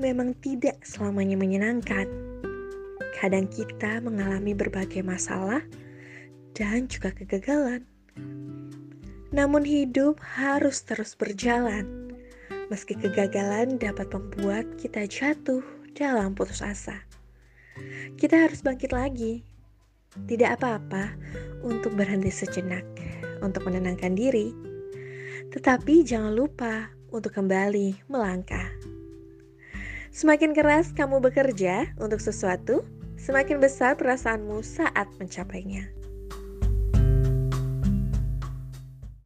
memang tidak selamanya menyenangkan. Kadang kita mengalami berbagai masalah dan juga kegagalan. Namun hidup harus terus berjalan. Meski kegagalan dapat membuat kita jatuh dalam putus asa. Kita harus bangkit lagi. Tidak apa-apa untuk berhenti sejenak, untuk menenangkan diri. Tetapi jangan lupa untuk kembali melangkah. Semakin keras kamu bekerja untuk sesuatu, semakin besar perasaanmu saat mencapainya.